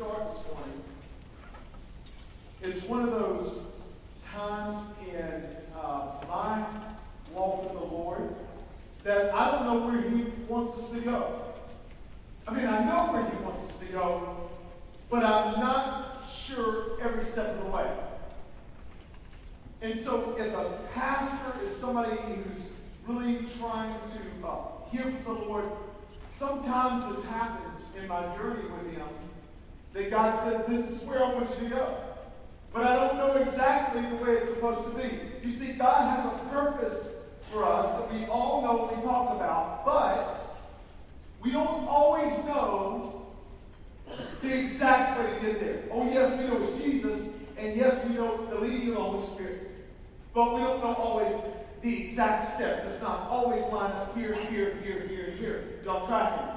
start this morning. It's one of those times in uh, my walk with the Lord that I don't know where He wants us to go. I mean, I know where He wants us to go, but I'm not sure every step of the way. And so, as a pastor, as somebody who's really trying to uh, hear from the Lord, sometimes this happens in my journey with Him that God says, This is where I want you to go. But I don't know exactly the way it's supposed to be. You see, God has a purpose for us that we all know what we talk about, but we don't always know the exact way to get there. Oh, yes, we know it's Jesus, and yes, we know the leading of the Holy Spirit. But we don't know always the exact steps. It's not always lined up here, here, here, here, here. Y'all tracking?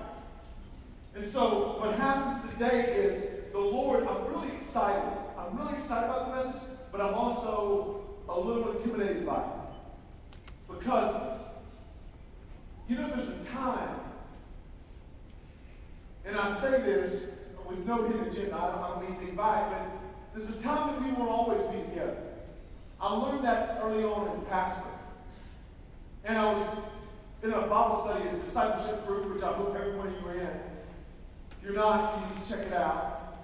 And so what happens today is the Lord, I'm really excited. I'm really excited about the message, but I'm also a little intimidated by it. Because, you know, there's a time, and I say this with no hidden agenda, I don't, mean anything by it, but there's a time that we won't always be together. I learned that early on in pastoring. And I was in a Bible study, a discipleship group, which I hope every one of you are in. If you're not, you need to check it out.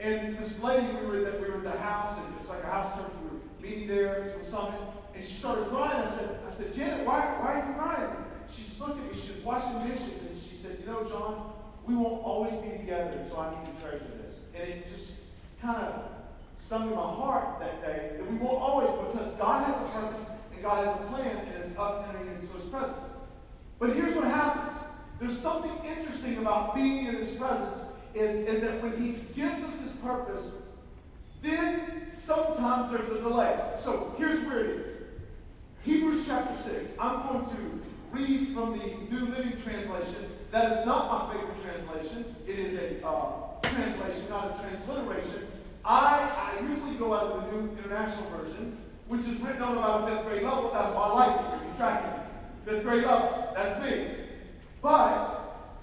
And this lady, we were at, we were at the house, and it's like a house church. We were meeting there. It was a summit. And she started crying. I said, I said, Janet, why, why are you crying? She's looking at me. She was washing dishes. And she said, you know, John, we won't always be together, so I need to treasure this. And it just kind of stung in my heart that day that we won't always, because God has a purpose and God has a plan, and it's us entering into His presence. But here's what happens there's something interesting about being in His presence, is, is that when He gives us His purpose, then sometimes there's a delay. So here's where it is Hebrews chapter 6. I'm going to read from the New Living Translation. That is not my favorite translation. It is a uh, translation, not a transliteration. I, I usually go out of the New International Version, which is written on about a fifth grade level. That's why I like it. You're tracking Fifth grade level. That's me. But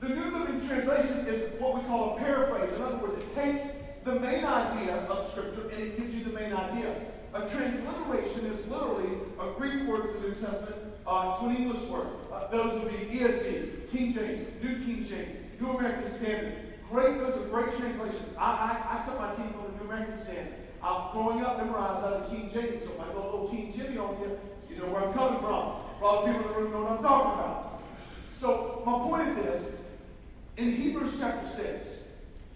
the New Living Translation is what we call a paraphrase. In other words, it takes the main idea of Scripture and it gives you the main idea. A transliteration is literally a Greek word of the New Testament uh, to an English word. Uh, those would be ESV, King James, New King James, New American Standard, Great, those are great translations. I, I, I cut my teeth on the New American Standard. I'm growing up memorized out of King James, so if I go a little King Jimmy on you, you know where I'm coming from. Probably people in the room know what I'm talking about. So my point is this. In Hebrews chapter 6,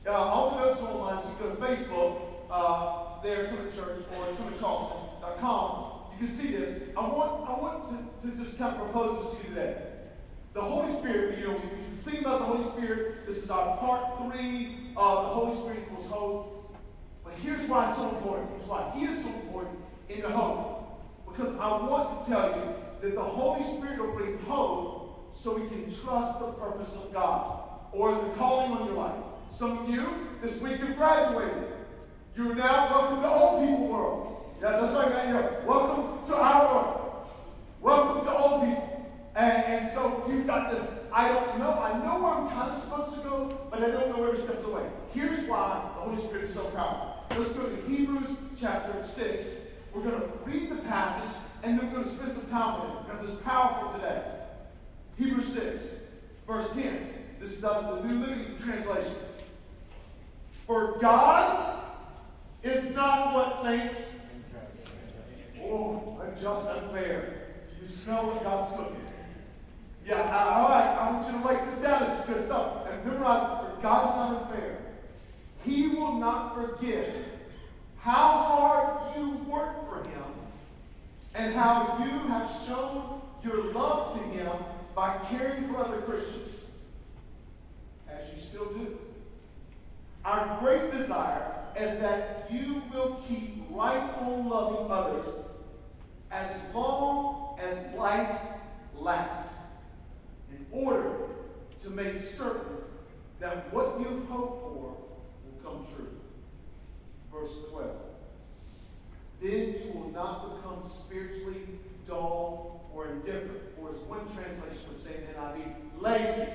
uh, all the notes online, so you go to Facebook, uh, there, Summit Church, or summitcharleston.com, you can see this. I want, I want to, to just kind of propose this to you today. The Holy Spirit, you know, we, can sing about the Holy Spirit. This is our part three of the Holy Spirit equals hope. But here's why it's so important. Here's why He is so important in the hope. Because I want to tell you that the Holy Spirit will bring hope so we can trust the purpose of God or the calling on your life. Some of you, this week, have graduated. You're now welcome to old people world. Yeah, that's right, man. You're welcome to our world. Welcome to old people. And, and so you've got this, I don't know, know where I'm kind of supposed to go, but I don't know every step of the way. Here's why the Holy Spirit is so powerful. Let's go to Hebrews chapter 6. We're going to read the passage, and then we're going to spend some time with it, because it's powerful today. Hebrews 6, verse 10. This is out of the New Living Translation. For God is not what saints? Oh, unjust, unfair. Do You smell what God's cooking. Yeah, all right, I want you to write this down. This is good stuff. And remember, God is not unfair. He will not forget how hard you work for Him and how you have shown your love to Him by caring for other Christians, as you still do. Our great desire is that you will keep right on loving others as long as life lasts in order to make certain that what you hope for will come true. Verse 12. Then you will not become spiritually dull or indifferent, or as one translation would say in NIV, lazy.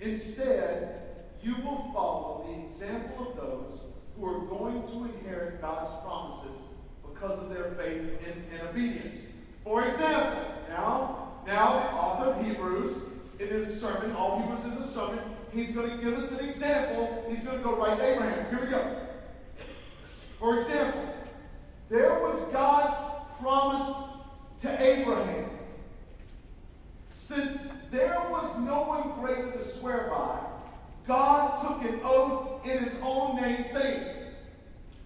Instead, you will follow the example of those who are going to inherit God's promises because of their faith and, and obedience. For example, now, now the author of Hebrews, in his sermon, all Hebrews is a sermon, he's going to give us an example. He's going to go right to Abraham. Here we go. For example, there was God's promise to Abraham. Since there was no one greater to swear by, God took an oath in his own name, saying,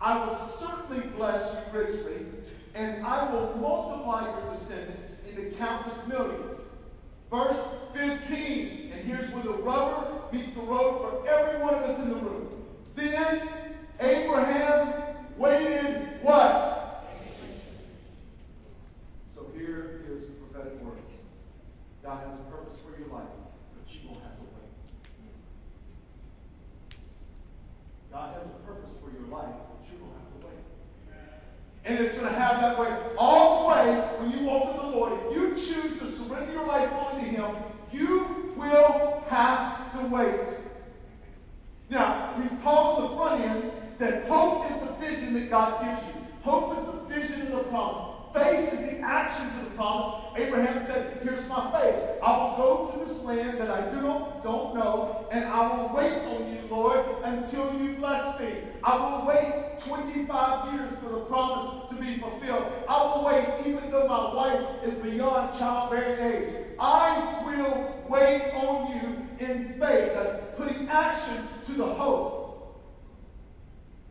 I will certainly bless you richly, and I will multiply your descendants into countless millions. Verse 15, and here's where the rubber meets the road for every one of us in the room. Then Abraham waited what? Here is the prophetic word. God has a purpose for your life, but you will have to wait. God has a purpose for your life, but you will have to wait. And it's going to have that way all the way when you walk with the Lord. If you choose to surrender your life fully to Him, you will have to wait. Now, talked on the front end that hope is the vision that God gives you. Hope is the vision of the promise. Faith is the action to the promise. Abraham said, Here's my faith. I will go to this land that I do not, don't know, and I will wait on you, Lord, until you bless me. I will wait 25 years for the promise to be fulfilled. I will wait even though my wife is beyond childbearing age. I will wait on you in faith. That's putting action to the hope.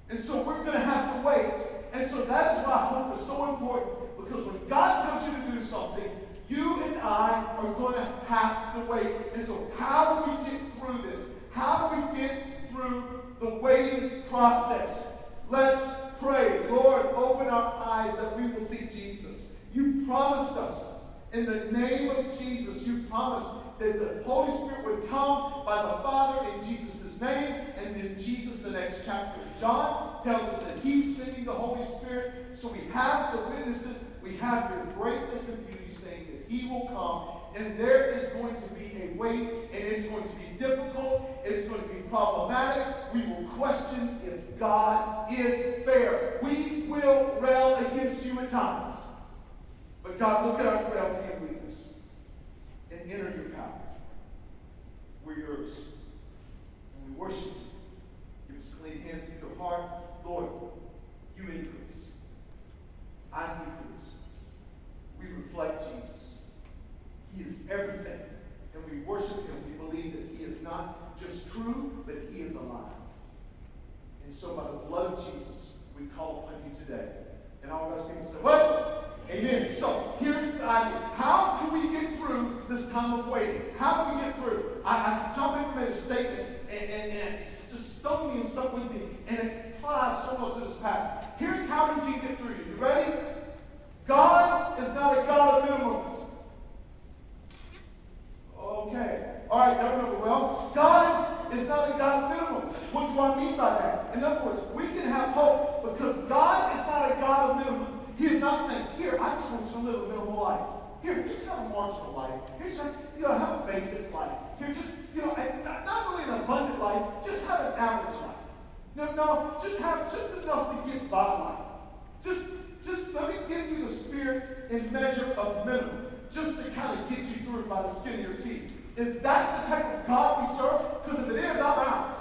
And so we're going to have to wait. And so that is why hope is so important. Because when God tells you to do something, you and I are going to have to wait. And so, how do we get through this? How do we get through the waiting process? Let's pray. Lord, open our eyes that we will see Jesus. You promised us in the name of Jesus, you promised that the Holy Spirit would come by the Father in Jesus' name, and then Jesus, the next chapter John, tells us that He's sending the Holy Spirit. So we have the witnesses, we have your greatness and beauty saying that He will come, and there is going to be a wait, and it's going to be difficult, it's going to be problematic. We will question if God is fair. We will rail against you at times. But God, look at our frailty and weakness and enter your power. We're yours. And we worship you. Give us clean hands and your heart. Lord, you increase. I decrease. We reflect Jesus. He is everything. And we worship him. We believe that he is not just true, but he is alive. And so by the blood of Jesus, we call upon you today. And all those people say, What? Amen. So here's the idea. How can we get through this time of waiting? How can we get through? I, I John Piper made a statement, and, and, and it's just stuck me and stuck with me, and it applies so much to this passage. Here's how you can get through. You ready? God is not a God of minimums. Okay. All right, now remember, well, God is not a God of minimums. What do I mean by that? In other words, we can have hope because God is not a God of minimums. He is not saying, here, I just want you to live a minimal life. Here, just have a marginal life. Here, just, you know, have a basic life. Here, just, you know, not, not really an abundant life, just have an average life. No, no, just have just enough to get by life. Just, just let me give you the spirit in measure of minimum, just to kind of get you through by the skin of your teeth. Is that the type of God we serve? Because if it is, I'm out.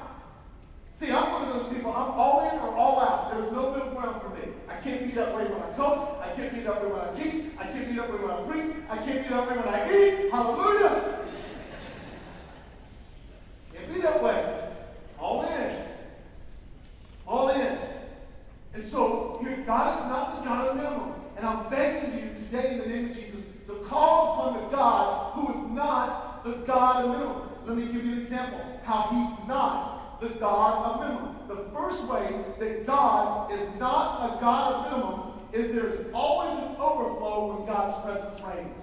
See, I'm one of those people. I'm all in or all out. There's no middle ground for me. I can't be that way when I coach. I can't be that way when I teach. I can't be that way when I preach. I can't be that way when I eat. Hallelujah. Can't be that way. All in. All in. And so, God is not the God of minimum. And I'm begging you today in the name of Jesus to call upon the God who is not the God of minimum. Let me give you an example how he's not the God of minimum. The first way that God is not a God of minimums is there's always an overflow when God's presence reigns.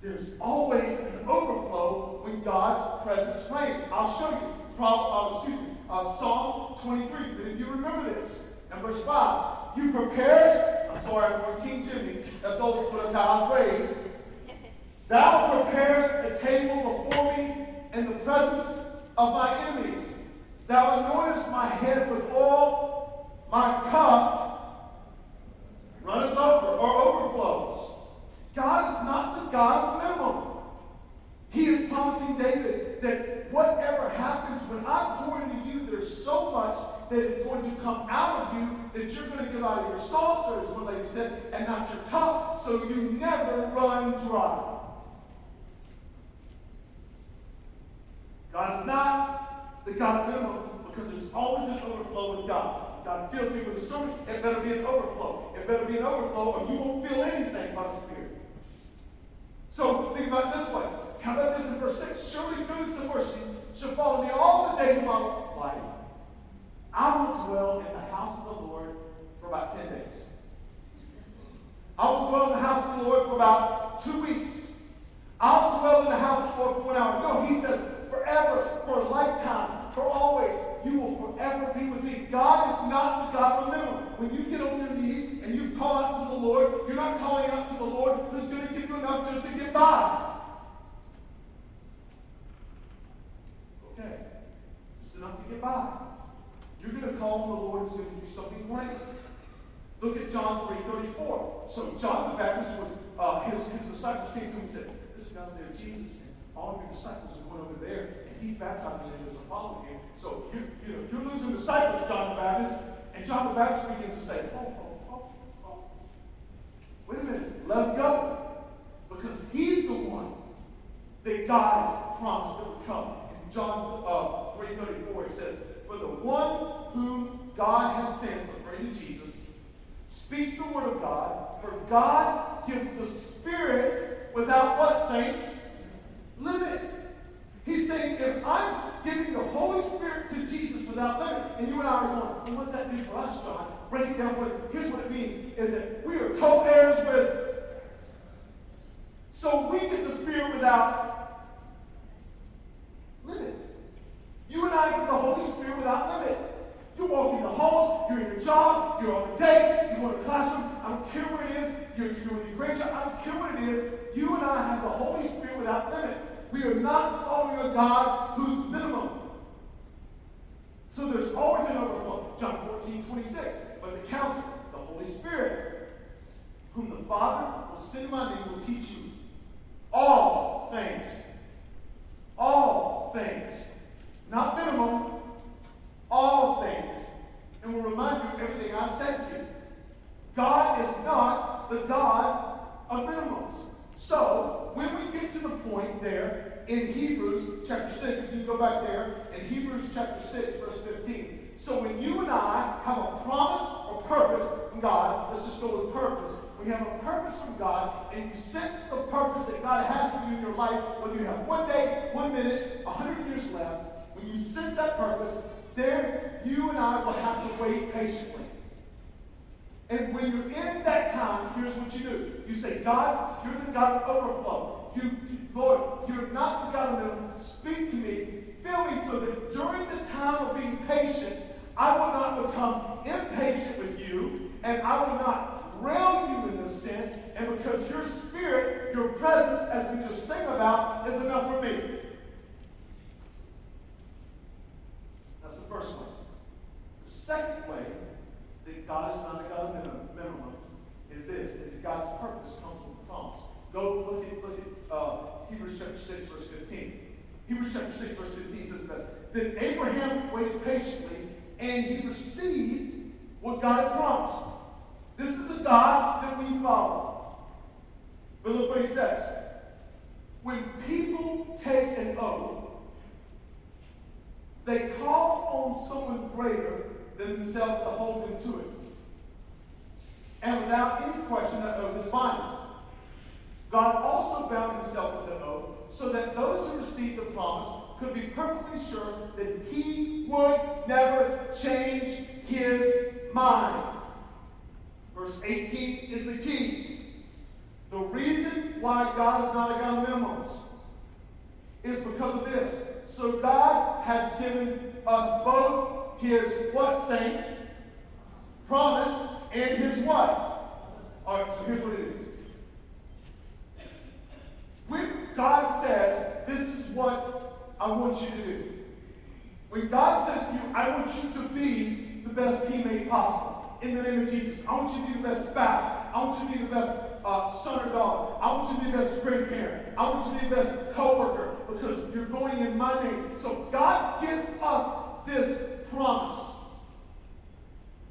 There's always an overflow when God's presence reigns. I'll show you. Problem, uh, excuse me, uh, Psalm 23. But if you remember this, in verse 5, you prepares, I'm sorry, I'm King Jimmy, that's also what that's how I was raised. Thou prepares a table before me in the presence of my enemies. Thou anointest my head with oil, my cup runneth over or overflows. God is not the God of minimum. He is promising David that whatever happens when I pour into you, there's so much that it's going to come out of you that you're going to give out of your saucer, as one lady said, and not your cup, so you never run dry. God is not the God of minimums because there's always an overflow with God. God fills me with a sermon, it better be an overflow. It better be an overflow, or you won't feel anything by the Spirit. So think about this way. How about this in verse 6? Surely goodness and mercy shall follow me all the days of my life. I will dwell in the house of the Lord for about 10 days. I will dwell in the house of the Lord for about two weeks. I'll dwell in the house of the Lord for one hour. No, he says forever, for a lifetime, for always. You will forever be with me. God is not the God of. When you get on your knees and you call out to the Lord, you're not calling out to the Lord who's going to give you enough just to get by. Okay, just enough to get by. You're going to call on the Lord who's going to do something great. Look at John 3.34. So John the Baptist was, uh, his, his disciples came to him and said, Listen down there, Jesus, and all of over there, and he's baptizing them as a follower here. So you, you know, you're losing disciples, John the Baptist. And John the Baptist begins to say, oh, oh, oh. Wait a minute, let him go. Because he's the one that God has promised that would come. In John uh, 3.34, it says, For the one whom God has sent, referring to Jesus, speaks the word of God, for God gives the Spirit without what, saints? Limit. He's saying, if I'm giving the Holy Spirit to Jesus without limit, and you and I are going, well, what's that mean for us, John? Break it down you. Here's what it means, is that we are co-heirs with. So we get the Spirit without limit. You and I get the Holy Spirit without limit. You're walking the halls, you're in your job, you're on the date, you go to classroom, I don't care where it is, you're, you're your grandchild, I don't care what it is. You and I have the Holy Spirit without limit. We are not following a God who's minimum. So there's always an overflow. John 14, 26. But the counselor, the Holy Spirit, whom the Father will send in my name, will teach you all things. All things. Not minimum, all things. And will remind you of everything I've said to you. God is not the God of minimums. So, when we get to the point there in Hebrews chapter 6, if you go back there, in Hebrews chapter 6, verse 15. So, when you and I have a promise or purpose from God, let's just go with purpose. You have a purpose from God and you sense the purpose that God has for you in your life, whether you have one day, one minute, a hundred years left, when you sense that purpose, there you and I will have to wait patiently. And when you're in that time, here's what you do. You say, God, you're the God of overflow. You, Lord, you're not the God of middle. Speak to me. Fill me so that during the time of being patient, I will not become impatient with you, and I will not rail you in this sense, and because your spirit, your presence, as we just sing about, is enough for me. That's the first way. The second way that God is not a God of minimums is this, is that God's purpose comes from the promise. Go look at, look at uh, Hebrews chapter 6, verse 15. Hebrews chapter 6, verse 15 says this. Then Abraham waited patiently, and he received what God had promised. This is the God that we follow. But look what he says. When people take an oath, they call on someone greater themselves to hold them to it. And without any question, that oath is binding. God also bound himself with an oath so that those who received the promise could be perfectly sure that he would never change his mind. Verse 18 is the key. The reason why God is not a God of minimums is because of this. So God has given us both his what, saints? Promise and his what? All right, so here's what it is. When God says, this is what I want you to do, When God says to you, I want you to be the best teammate possible, in the name of Jesus, I want you to be the best spouse, I want you to be the best uh, son or daughter, I want you to be the best grandparent, I want you to be the best co-worker, because you're going in my name. So God gives us this promise.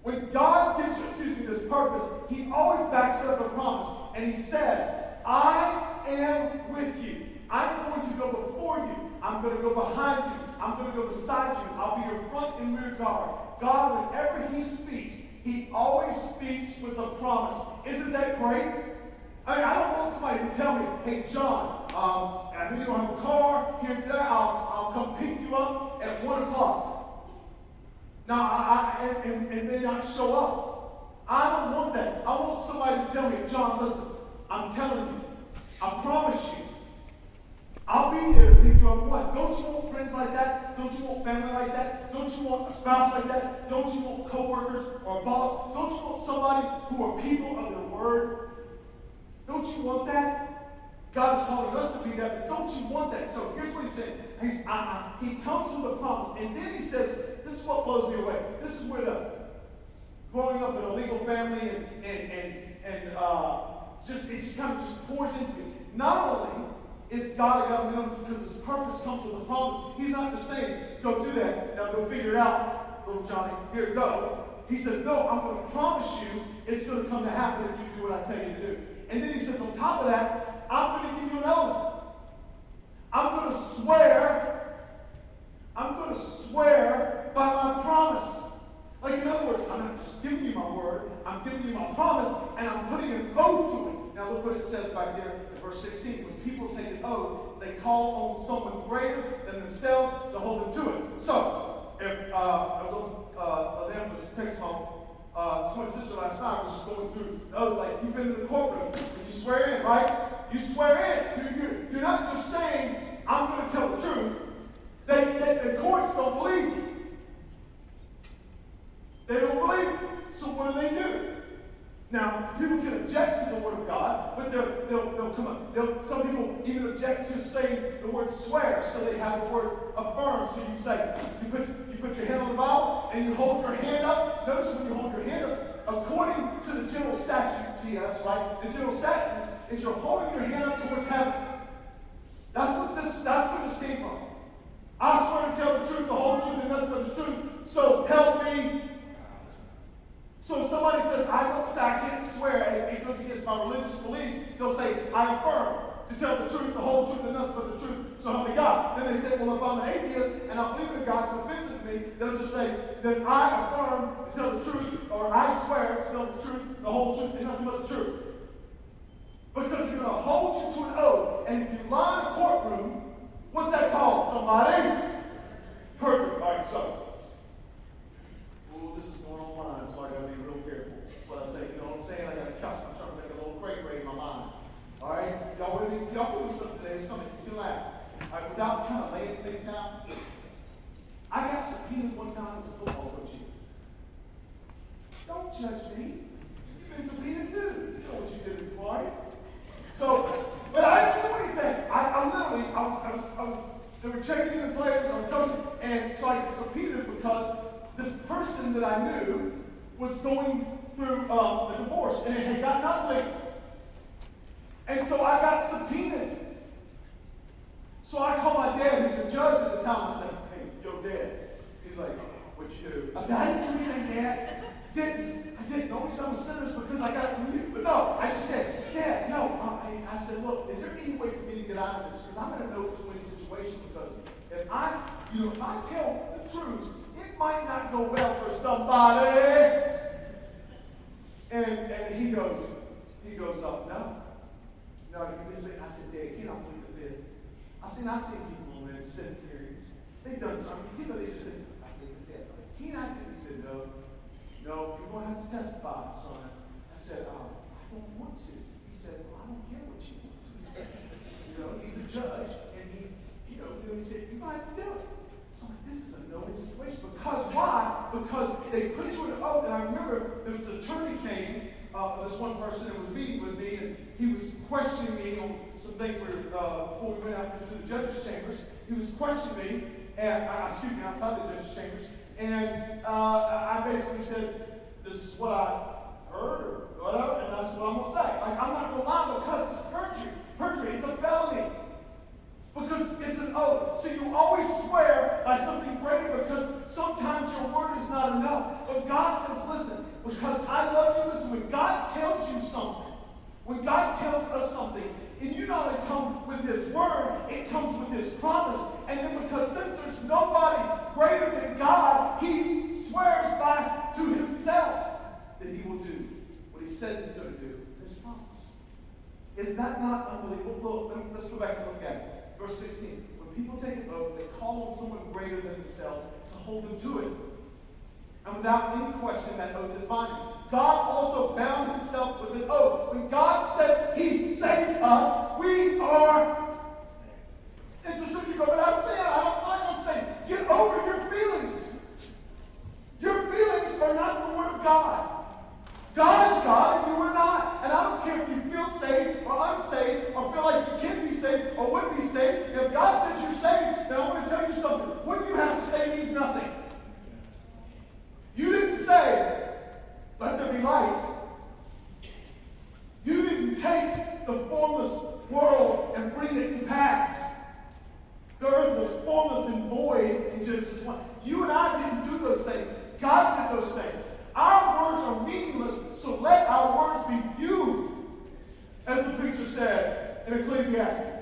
When God gives you, excuse me, this purpose, He always backs up a promise. And He says, I am with you. I'm going to go before you. I'm going to go behind you. I'm going to go beside you. I'll be your front and rear guard. God, whenever He speaks, He always speaks with a promise. Isn't that great? I mean, I don't want somebody to tell me, hey, John, um, I you don't have a car here. I'll, I'll come pick you up at 1 o'clock. Now, I, I, and, and, then not show up. I don't want that. I want somebody to tell me, John, listen, I'm telling you, I promise you, I'll be there to pick you up. What? Don't you want friends like that? Don't you want family like that? Don't you want a spouse like that? Don't you want coworkers or a boss? Don't you want somebody who are people of their word? Don't you want that? God is calling us to be that, but don't you want that? So here's what he said. He's, uh, he comes with a promise. And then he says, this is what blows me away. This is where the growing up in a legal family and, and, and, and uh, just it just kind of just pours into me. Not only is God a God government because his purpose comes with a promise, he's not just saying, go do that, now go figure it out, little Johnny, here, go. He says, no, I'm going to promise you it's going to come to happen if you do what I tell you to do. And then he says, on top of that, I'm going to give you an oath. I'm going to swear, I'm going to swear by my promise. Like, in other words, I'm not just giving you my word, I'm giving you my promise, and I'm putting an oath to it. Now, look what it says back there in verse 16. When people take an oath, they call on someone greater than themselves to hold them to it. So, if uh, I was on uh, was texting my uh, twin sister last night, I was just going through the other, like, you've been in the courtroom, you swear in, right? You swear in. You, you, you're not just saying, I'm going to tell the truth. They, they, the courts don't believe you. They don't believe it. So what do they do? Now, people can object to the word of God, but they'll, they'll, they'll come up. They'll, some people even object to saying the word swear, so they have the word affirm. So you say, you put, you put your hand on the Bible and you hold your hand up. Notice when you hold your hand up, according to the general statute, GS, right? The general statute is you're holding your hand up towards heaven. That's what this, that's where this came from. I swear to tell the truth, the whole truth, and nothing but the truth. So help me so if somebody says, I don't say I can't swear, it goes against my religious beliefs, they'll say, I affirm to tell the truth, the whole truth, and nothing but the truth, so help me God. Then they say, well, if I'm an atheist and I believe in God, it's offensive to me, they'll just say, then I affirm to tell the truth, or I swear to tell the truth, the whole truth, and nothing but the truth. Because you're going to hold you to an oath, and if you lie in a courtroom, what's that called? Somebody? Perfect. All right, so oh, this is going online, so I gotta be real careful what I say. You know what I'm saying? I gotta couch. I'm trying to make a little cray cray in my mind. All right, y'all with me? Y'all can do something today. Something you can laugh. All right, without kind of laying things down. I got subpoenaed one time as a football coach. Don't judge me. You've been subpoenaed too. You know what you did in Florida. So, but I didn't do anything. I, I literally, I was, I was, I was. They were checking in the players. I was coaching, and so I get subpoenaed because this person that I knew was going um, a divorce and it had gotten ugly. And so I got subpoenaed. So I called my dad, who's a judge at the time, and said, Hey, yo, dad. He's like, What'd you do? I said, I didn't do anything, Dad. Didn't. I didn't. Don't I'm a sinner because I got it from you. But no, I just said, Dad, no. I, I said, Look, is there any way for me to get out of this? Because I'm in a no-win situation because if I, you know, if I tell the truth, it might not go well for somebody. And, and he goes, he goes up, no. No, you just I said, Dad, you don't believe the fifth. I said, I see people in cemeteries. They've done something. You know, they just said, I believe the fifth. He not he said, no, no, you're going to have to testify, son. I said, oh, I don't want to. He said, well, I don't care what you want to. You know, he's a judge, and he, you know, he said, you might do it. So this is a no-win situation. Because why? Because they put you in an oath. And I remember there was an attorney came, uh, this one person that was meeting with me, and he was questioning me on some things where, uh, before we went out into the judge's chambers. He was questioning me, and uh, excuse me, outside the judge's chambers, and uh, I basically said, "This is what I heard, or whatever," and that's what I'm gonna say. Like I'm not gonna lie because it's perjury. Perjury, it's a felony. Because it's an oath. So you always swear by something greater because sometimes your word is not enough. But God says, listen, because I love you, listen, when God tells you something, when God tells us something, and you not only come with his word, it comes with his promise. And then because since there's nobody greater than God, he swears by to himself that he will do what he says he's going to do. His promise. Is that not unbelievable? Look, let me, let's go back and look at it. Verse 16. When people take an oath, they call on someone greater than themselves to hold them to it. And without any question, that oath is binding. God also bound himself with an oath. When God says he saves us, we are. And so some you go, but I'm there. I don't like I'm saying. Get over your feelings. Your feelings are not the word of God. God is God and you are not. And I don't care if you feel saved or unsaved or feel like you can be saved or would be saved. If God says you're saved, then I want to tell you something. What you have to say means nothing. You didn't say, let there be light. You didn't take the formless world and bring it to pass. The earth was formless and void in Genesis 1. You and I didn't do those things. God did those things. Our words are meaningless, so let our words be few, as the preacher said in Ecclesiastes.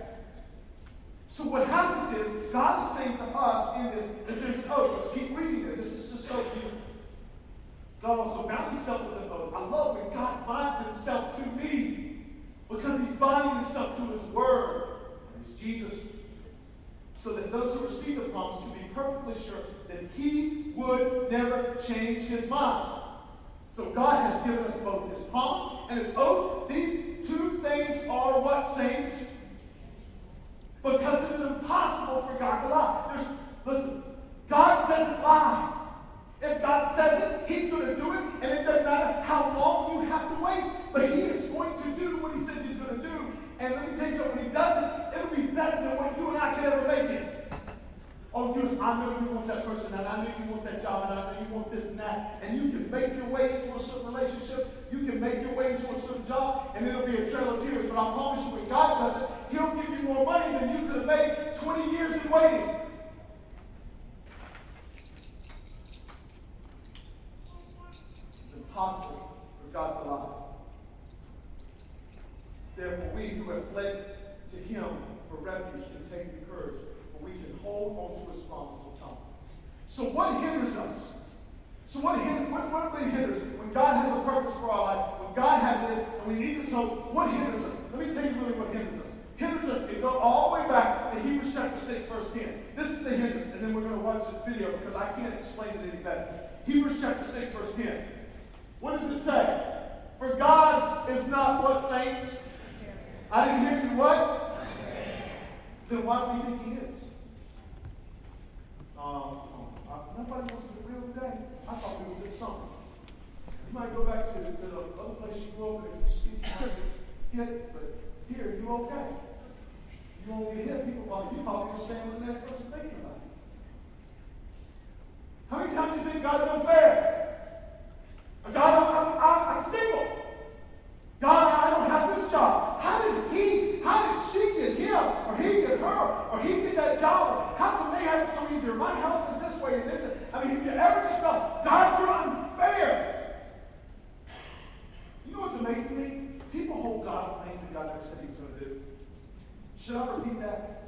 So what happens is God is saying to us in this that there's an oath. Let's keep reading it. This is just so beautiful. God also bound himself with an oath. I love when God binds himself to me because he's binding himself to his word. It's Jesus. So that those who receive the promise can be perfectly sure that he would never change his mind. So God has given us both his promise and his oath. These two things are what, saints? Because it is impossible for God to lie. There's, listen, God doesn't lie. If God says it, He's going to do it, and it doesn't matter how long you have to wait. But He is going to do what He says He's going to do. And let me tell you something, when He does it, it'll be better than what you and I can ever make it. Oh, you, I know you want that person, and I know you want that job, and I know you want this and that. And you can make your way into a certain relationship, you can make your way into a certain job, and it'll be a trail of tears. But I promise you, when God does it, He'll give you more money than you could have made 20 years in waiting. It's impossible for God to lie. Therefore, we who have fled to Him for refuge can take the courage we can hold on to his promise confidence. So what hinders us? So what, hinders, what, what really hinders when God has a purpose for our life, when God has this, and we need it, so what hinders us? Let me tell you really what hinders us. Hinders us, it goes all the way back to Hebrews chapter 6, verse 10. This is the hindrance, and then we're going to watch this video because I can't explain it any better. Hebrews chapter 6, verse 10. What does it say? For God is not what, saints? I didn't hear you what? Then why do you think he is? Um, uh, nobody wants to be real today. I thought we was at something. You might go back to, to the other place you grew up in and you speak hit, but here you okay. You won't get hit. People probably, you probably just saying the next person thinking about. How many times do you think God's unfair? God, I'm, I'm, I'm single. God, I don't have this job. How did he, how did she get him, or he get her, or he get that job? How come they have it so easier? My health is this way and this. I mean, have you ever just felt, God, you're unfair? You know what's amazing to me? People hold God things that God never said he was going to do. Should I repeat that?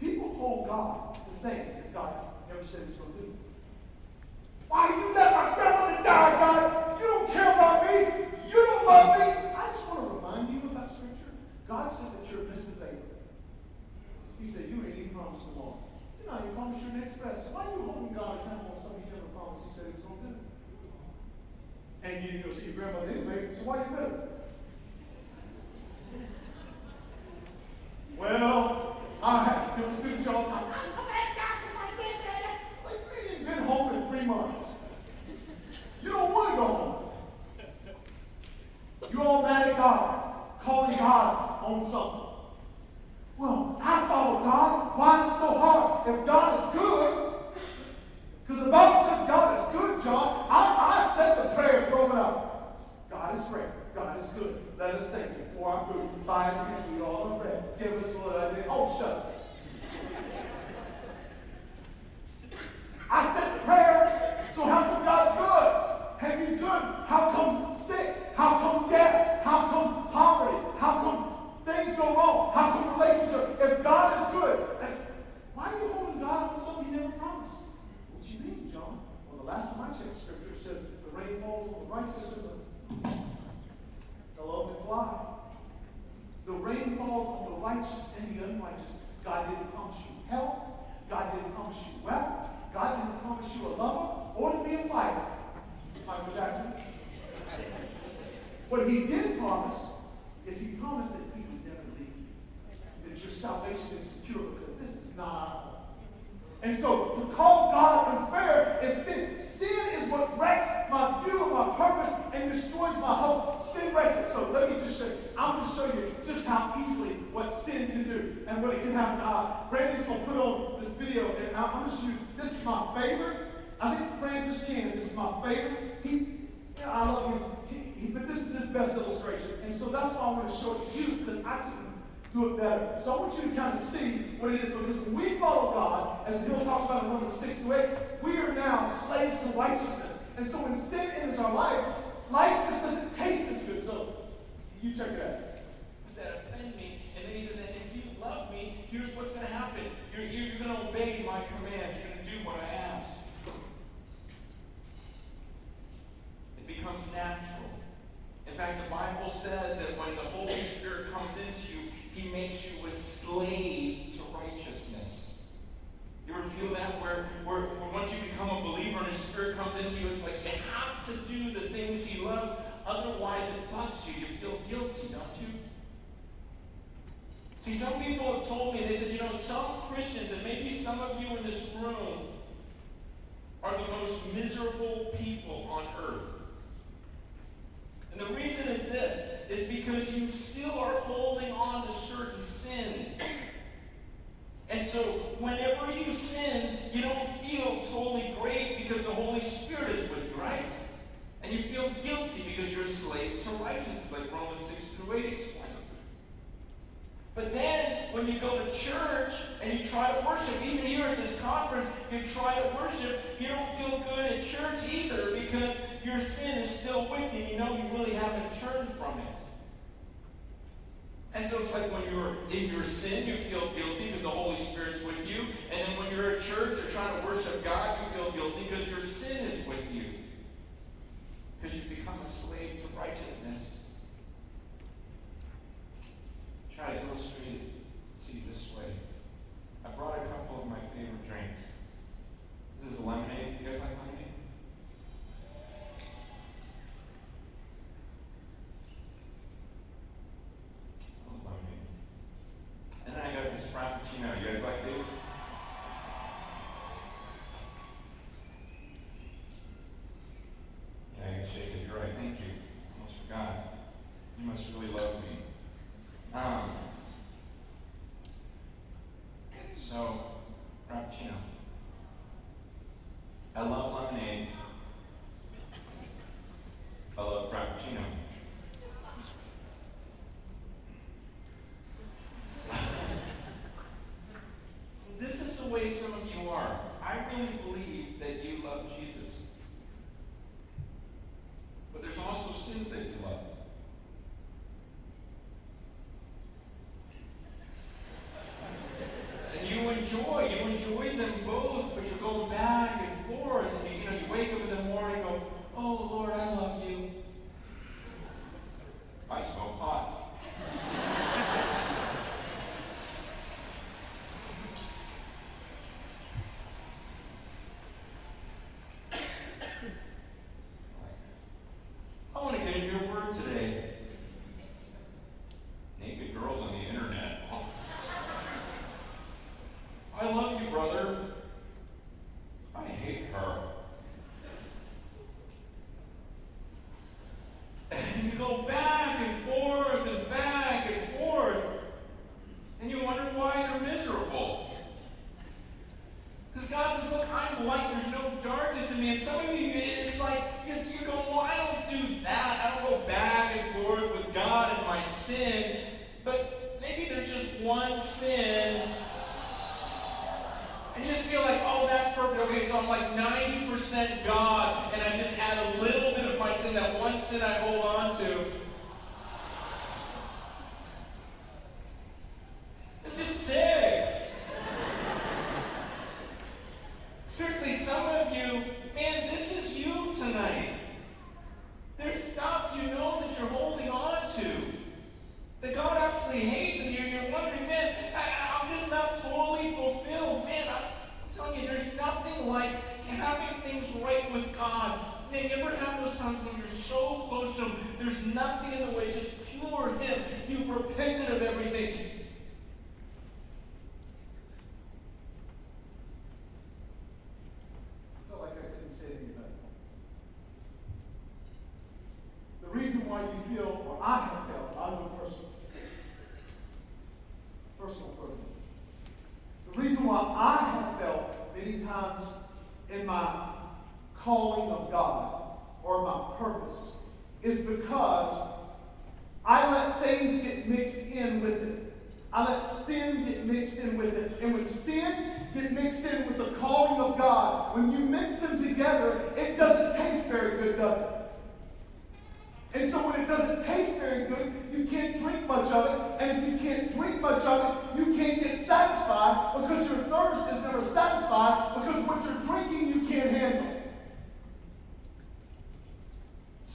People hold God to things that God never said he was going to do. Why you let my grandmother die, God? You don't care about me. You don't love me. I just want to remind you about Scripture. God says that you're missing favor. He said, You ain't even promised tomorrow. You're not even promised your next breath. So why are you holding God accountable on something he never promised he said he was going to do? And you didn't go see your grandmother anyway, so why you bitter? Well, I have know, students all the time. I'm so bad, God, just like that. Like, you ain't been home in three months. You don't want to go home. You're mad at God, calling God on something. Well, I follow God. Why is it so hard? If God is good, because the Bible says God is good, John. I, I said the prayer growing up. God is great. God is good. Let us thank Him for our food. By His hands we all the bread. Give us a little idea. Oh, shut up. I said the prayer, so how come God's good? And He's good. How come sick? How come death? How come poverty? How come things go wrong? How come relationship? If God is good, why are you holding God on something He never promised? What do you mean, John? Well, the last time I checked Scripture, says the rain falls on the righteous and the unrighteous. hello fly. The rain falls on the righteous and the unrighteous. God didn't promise you health. God didn't promise you wealth. God didn't promise you a lover or to be a fighter. Michael Jackson. What he did promise is he promised that he would never leave you. That your salvation is secure because this is not our home. And so to call God unfair is sin. Sin is what wrecks my view of my purpose and destroys my hope. Sin wrecks it. So let me just show you. I'm going to show you just how easily what sin can do and what it can happen. Uh, Brandon's going to put on this video, and I'm going to use this is my favorite. I think Francis Chan, is my favorite. He, I love him, he, he, but this is his best illustration. And so that's why I want to show it to you because I couldn't do it better. So I want you to kind of see what it is because when we follow God, as he'll talk about in Romans 6 to 8, we are now slaves to righteousness. And so when sin enters our life, life just doesn't taste as good. So you check it out. That offend me? And then he says, and if you love me, here's what's going to happen. You're, you're going to obey my commands. You're going to do what I ask. It becomes natural. In fact, the Bible says that when the Holy Spirit comes into you, he makes you a slave to righteousness. You ever feel that? Where, where, where once you become a believer and His Spirit comes into you, it's like you have to do the things He loves. Otherwise, it bugs you. You feel guilty, don't you? See, some people have told me, they said, you know, some Christians, and maybe some of you in this room, are the most miserable people on earth. And the reason is this is because you still are holding on to certain sins. And so, whenever you sin, you don't feel totally great because the Holy Spirit is with you, right? And you feel guilty because you're a slave to righteousness, like Romans 6 through 8 explains. But then, when you go to church and you try to worship, even here at this conference, you try to worship, you don't feel good at church either because your sin is still with you. You know you really haven't turned from it. And so it's like when you're in your sin, you feel guilty because the Holy Spirit's with you. And then when you're at church, you're trying to worship God, you feel guilty because your sin is with you. Because you've become a slave to righteousness.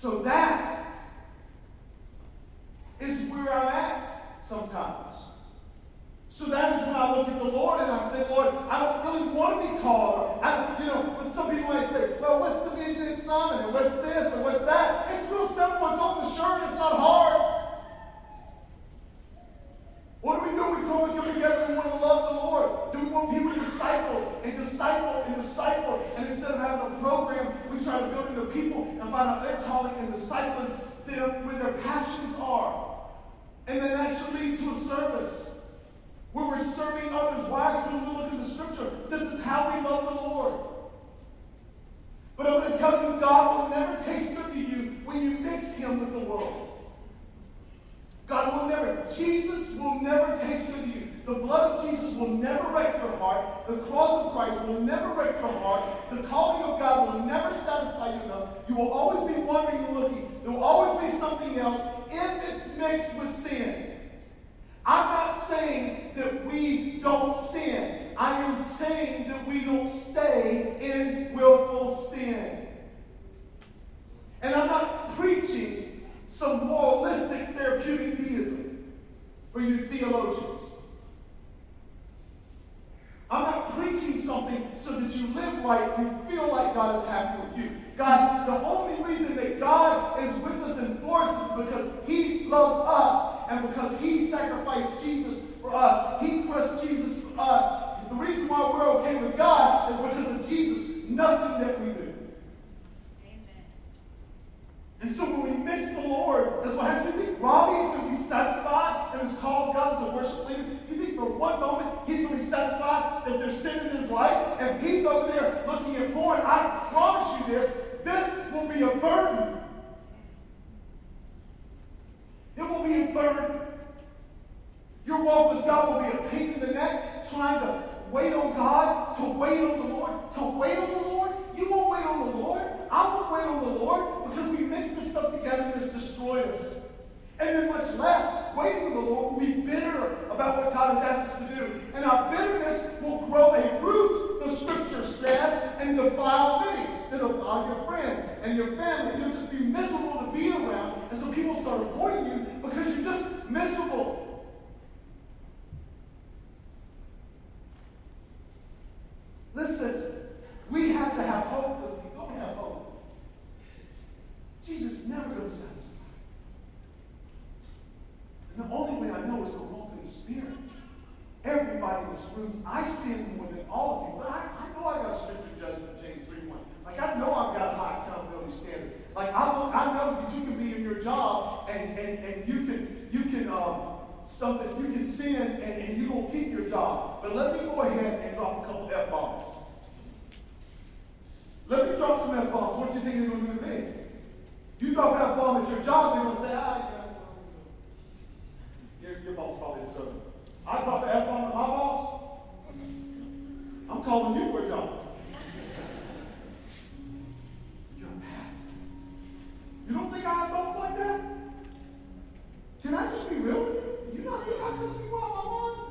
So that in defile living. They defile your friends and your family. You'll just be miserable to be around. And so people start avoiding you because you're just miserable. keep your job. But let me go ahead and drop a couple F bombs. Let me drop some F bombs. What do you think they're going to do to me? You drop an F bomb at your job, they're going to say, ah, yeah. your, your boss probably deserves it. I drop an F bomb at my boss, I'm calling you for a job. You're. You don't think I have thoughts like that? Can I just be real with you? You know, I could be wild, my mind.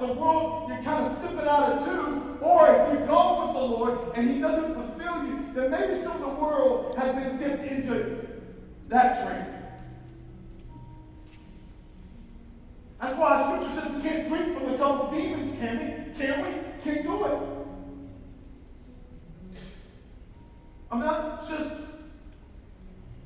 the world, you're kind of sipping out of two, or if you go with the Lord and he doesn't fulfill you, then maybe some of the world has been dipped into that drink. That's why Scripture says we can't drink from the cup of demons, can we? Can we? Can't do it. I'm not just,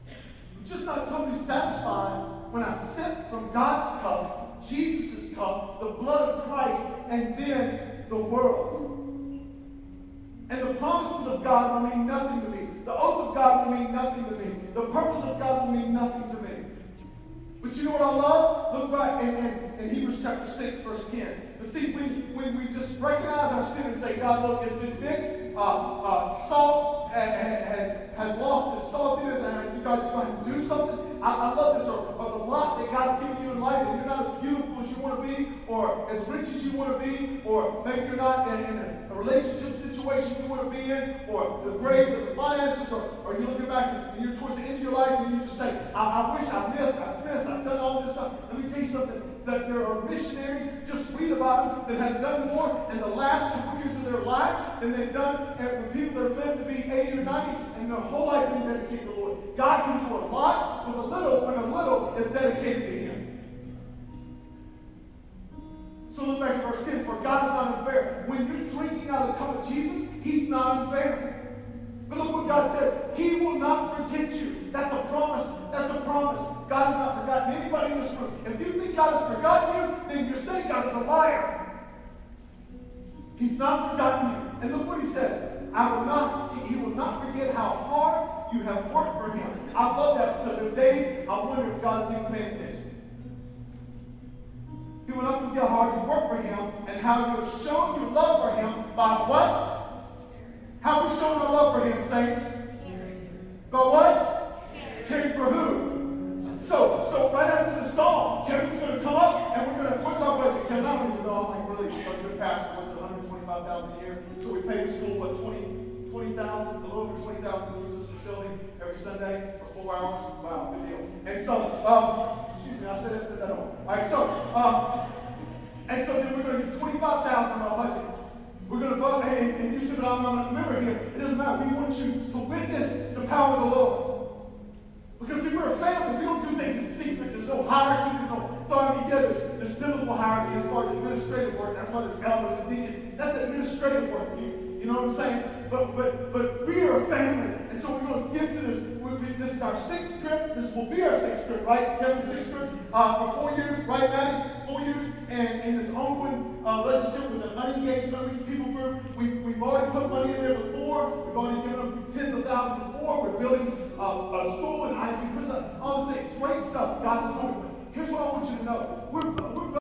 I'm just not totally satisfied when I sip from God's cup, Jesus' cup, the blood of Christ, and then the world. And the promises of God will mean nothing to me. The oath of God will mean nothing to me. The purpose of God will mean nothing to me. But you know what I love? Look back in, in, in Hebrews chapter 6, verse 10. But see, when, when we just recognize our sin and say, God, look, it's been fixed. Uh, uh, salt has, has lost its saltiness, and you guys are going to do something. I, I love this. Or, or the lot that God's given you in life, and you're not as beautiful as you want to be, or as rich as you want to be, or maybe you're not in, in a, a, relationship situation you want to be in, or the grades or the finances, or, or you're looking back and you're towards the end of your life and you just say, I, I wish I missed, I missed, I've done all this stuff. Let me tell you something. That there are missionaries, just read about them, that have done more in the last couple years of their life than they've done with people that have lived to be 80 or 90 and their whole life been dedicated to the Lord. God can do a lot with a little when a little is dedicated to Him. So look back at verse 10. For God is not unfair. When you're drinking out of the cup of Jesus, He's not unfair. But look what God says. He will not forget you. That's a promise. That's a promise. God has not forgotten anybody in this room. If you think God has forgotten you, then you're saying God is a liar. He's not forgotten you. And look what he says. I will not, he will not forget how hard you have worked for him. I love that because in days I wonder if God is even paying attention. He will not forget how hard you worked for him and how you have shown your love for him by what? How we showing our love for him, saints? By what? Caring for who? So, so right after the song, Kevin's going to come up and we're going to, what's our budget, Kevin? I don't even know. I'm like really a good pastor. It, 125000 a year? So we pay the school, what, 20, 20000 a little over 20000 to use this facility every Sunday for four hours. Wow, good deal. And so, um, excuse me, I said it, that All right, so, um, and so then we're going to give 25000 in our budget. We're going to vote, and, you I'm not a member here. It doesn't matter. We want you to witness the power of the Lord. Because if we're a family, we don't do things in secret. There's no hierarchy, there's no authority. Yeah, there's, there's biblical hierarchy as far as administrative work. That's why there's elders and deacons. That's administrative work. You, you know what I'm saying? but, but, but we are a family. And so we're going to get to this. We, this is our sixth trip. This will be our sixth trip, right? Kevin, sixth trip uh, for four years, right, Maddie? Four years. And in this ongoing uh, relationship with an unengaged, unreached people group, we, we've already put money in there before. We've already given them tens of thousands before. We're building uh, a school and IP prison. All this great stuff. God is doing. Here's what I want you to know. We're, we're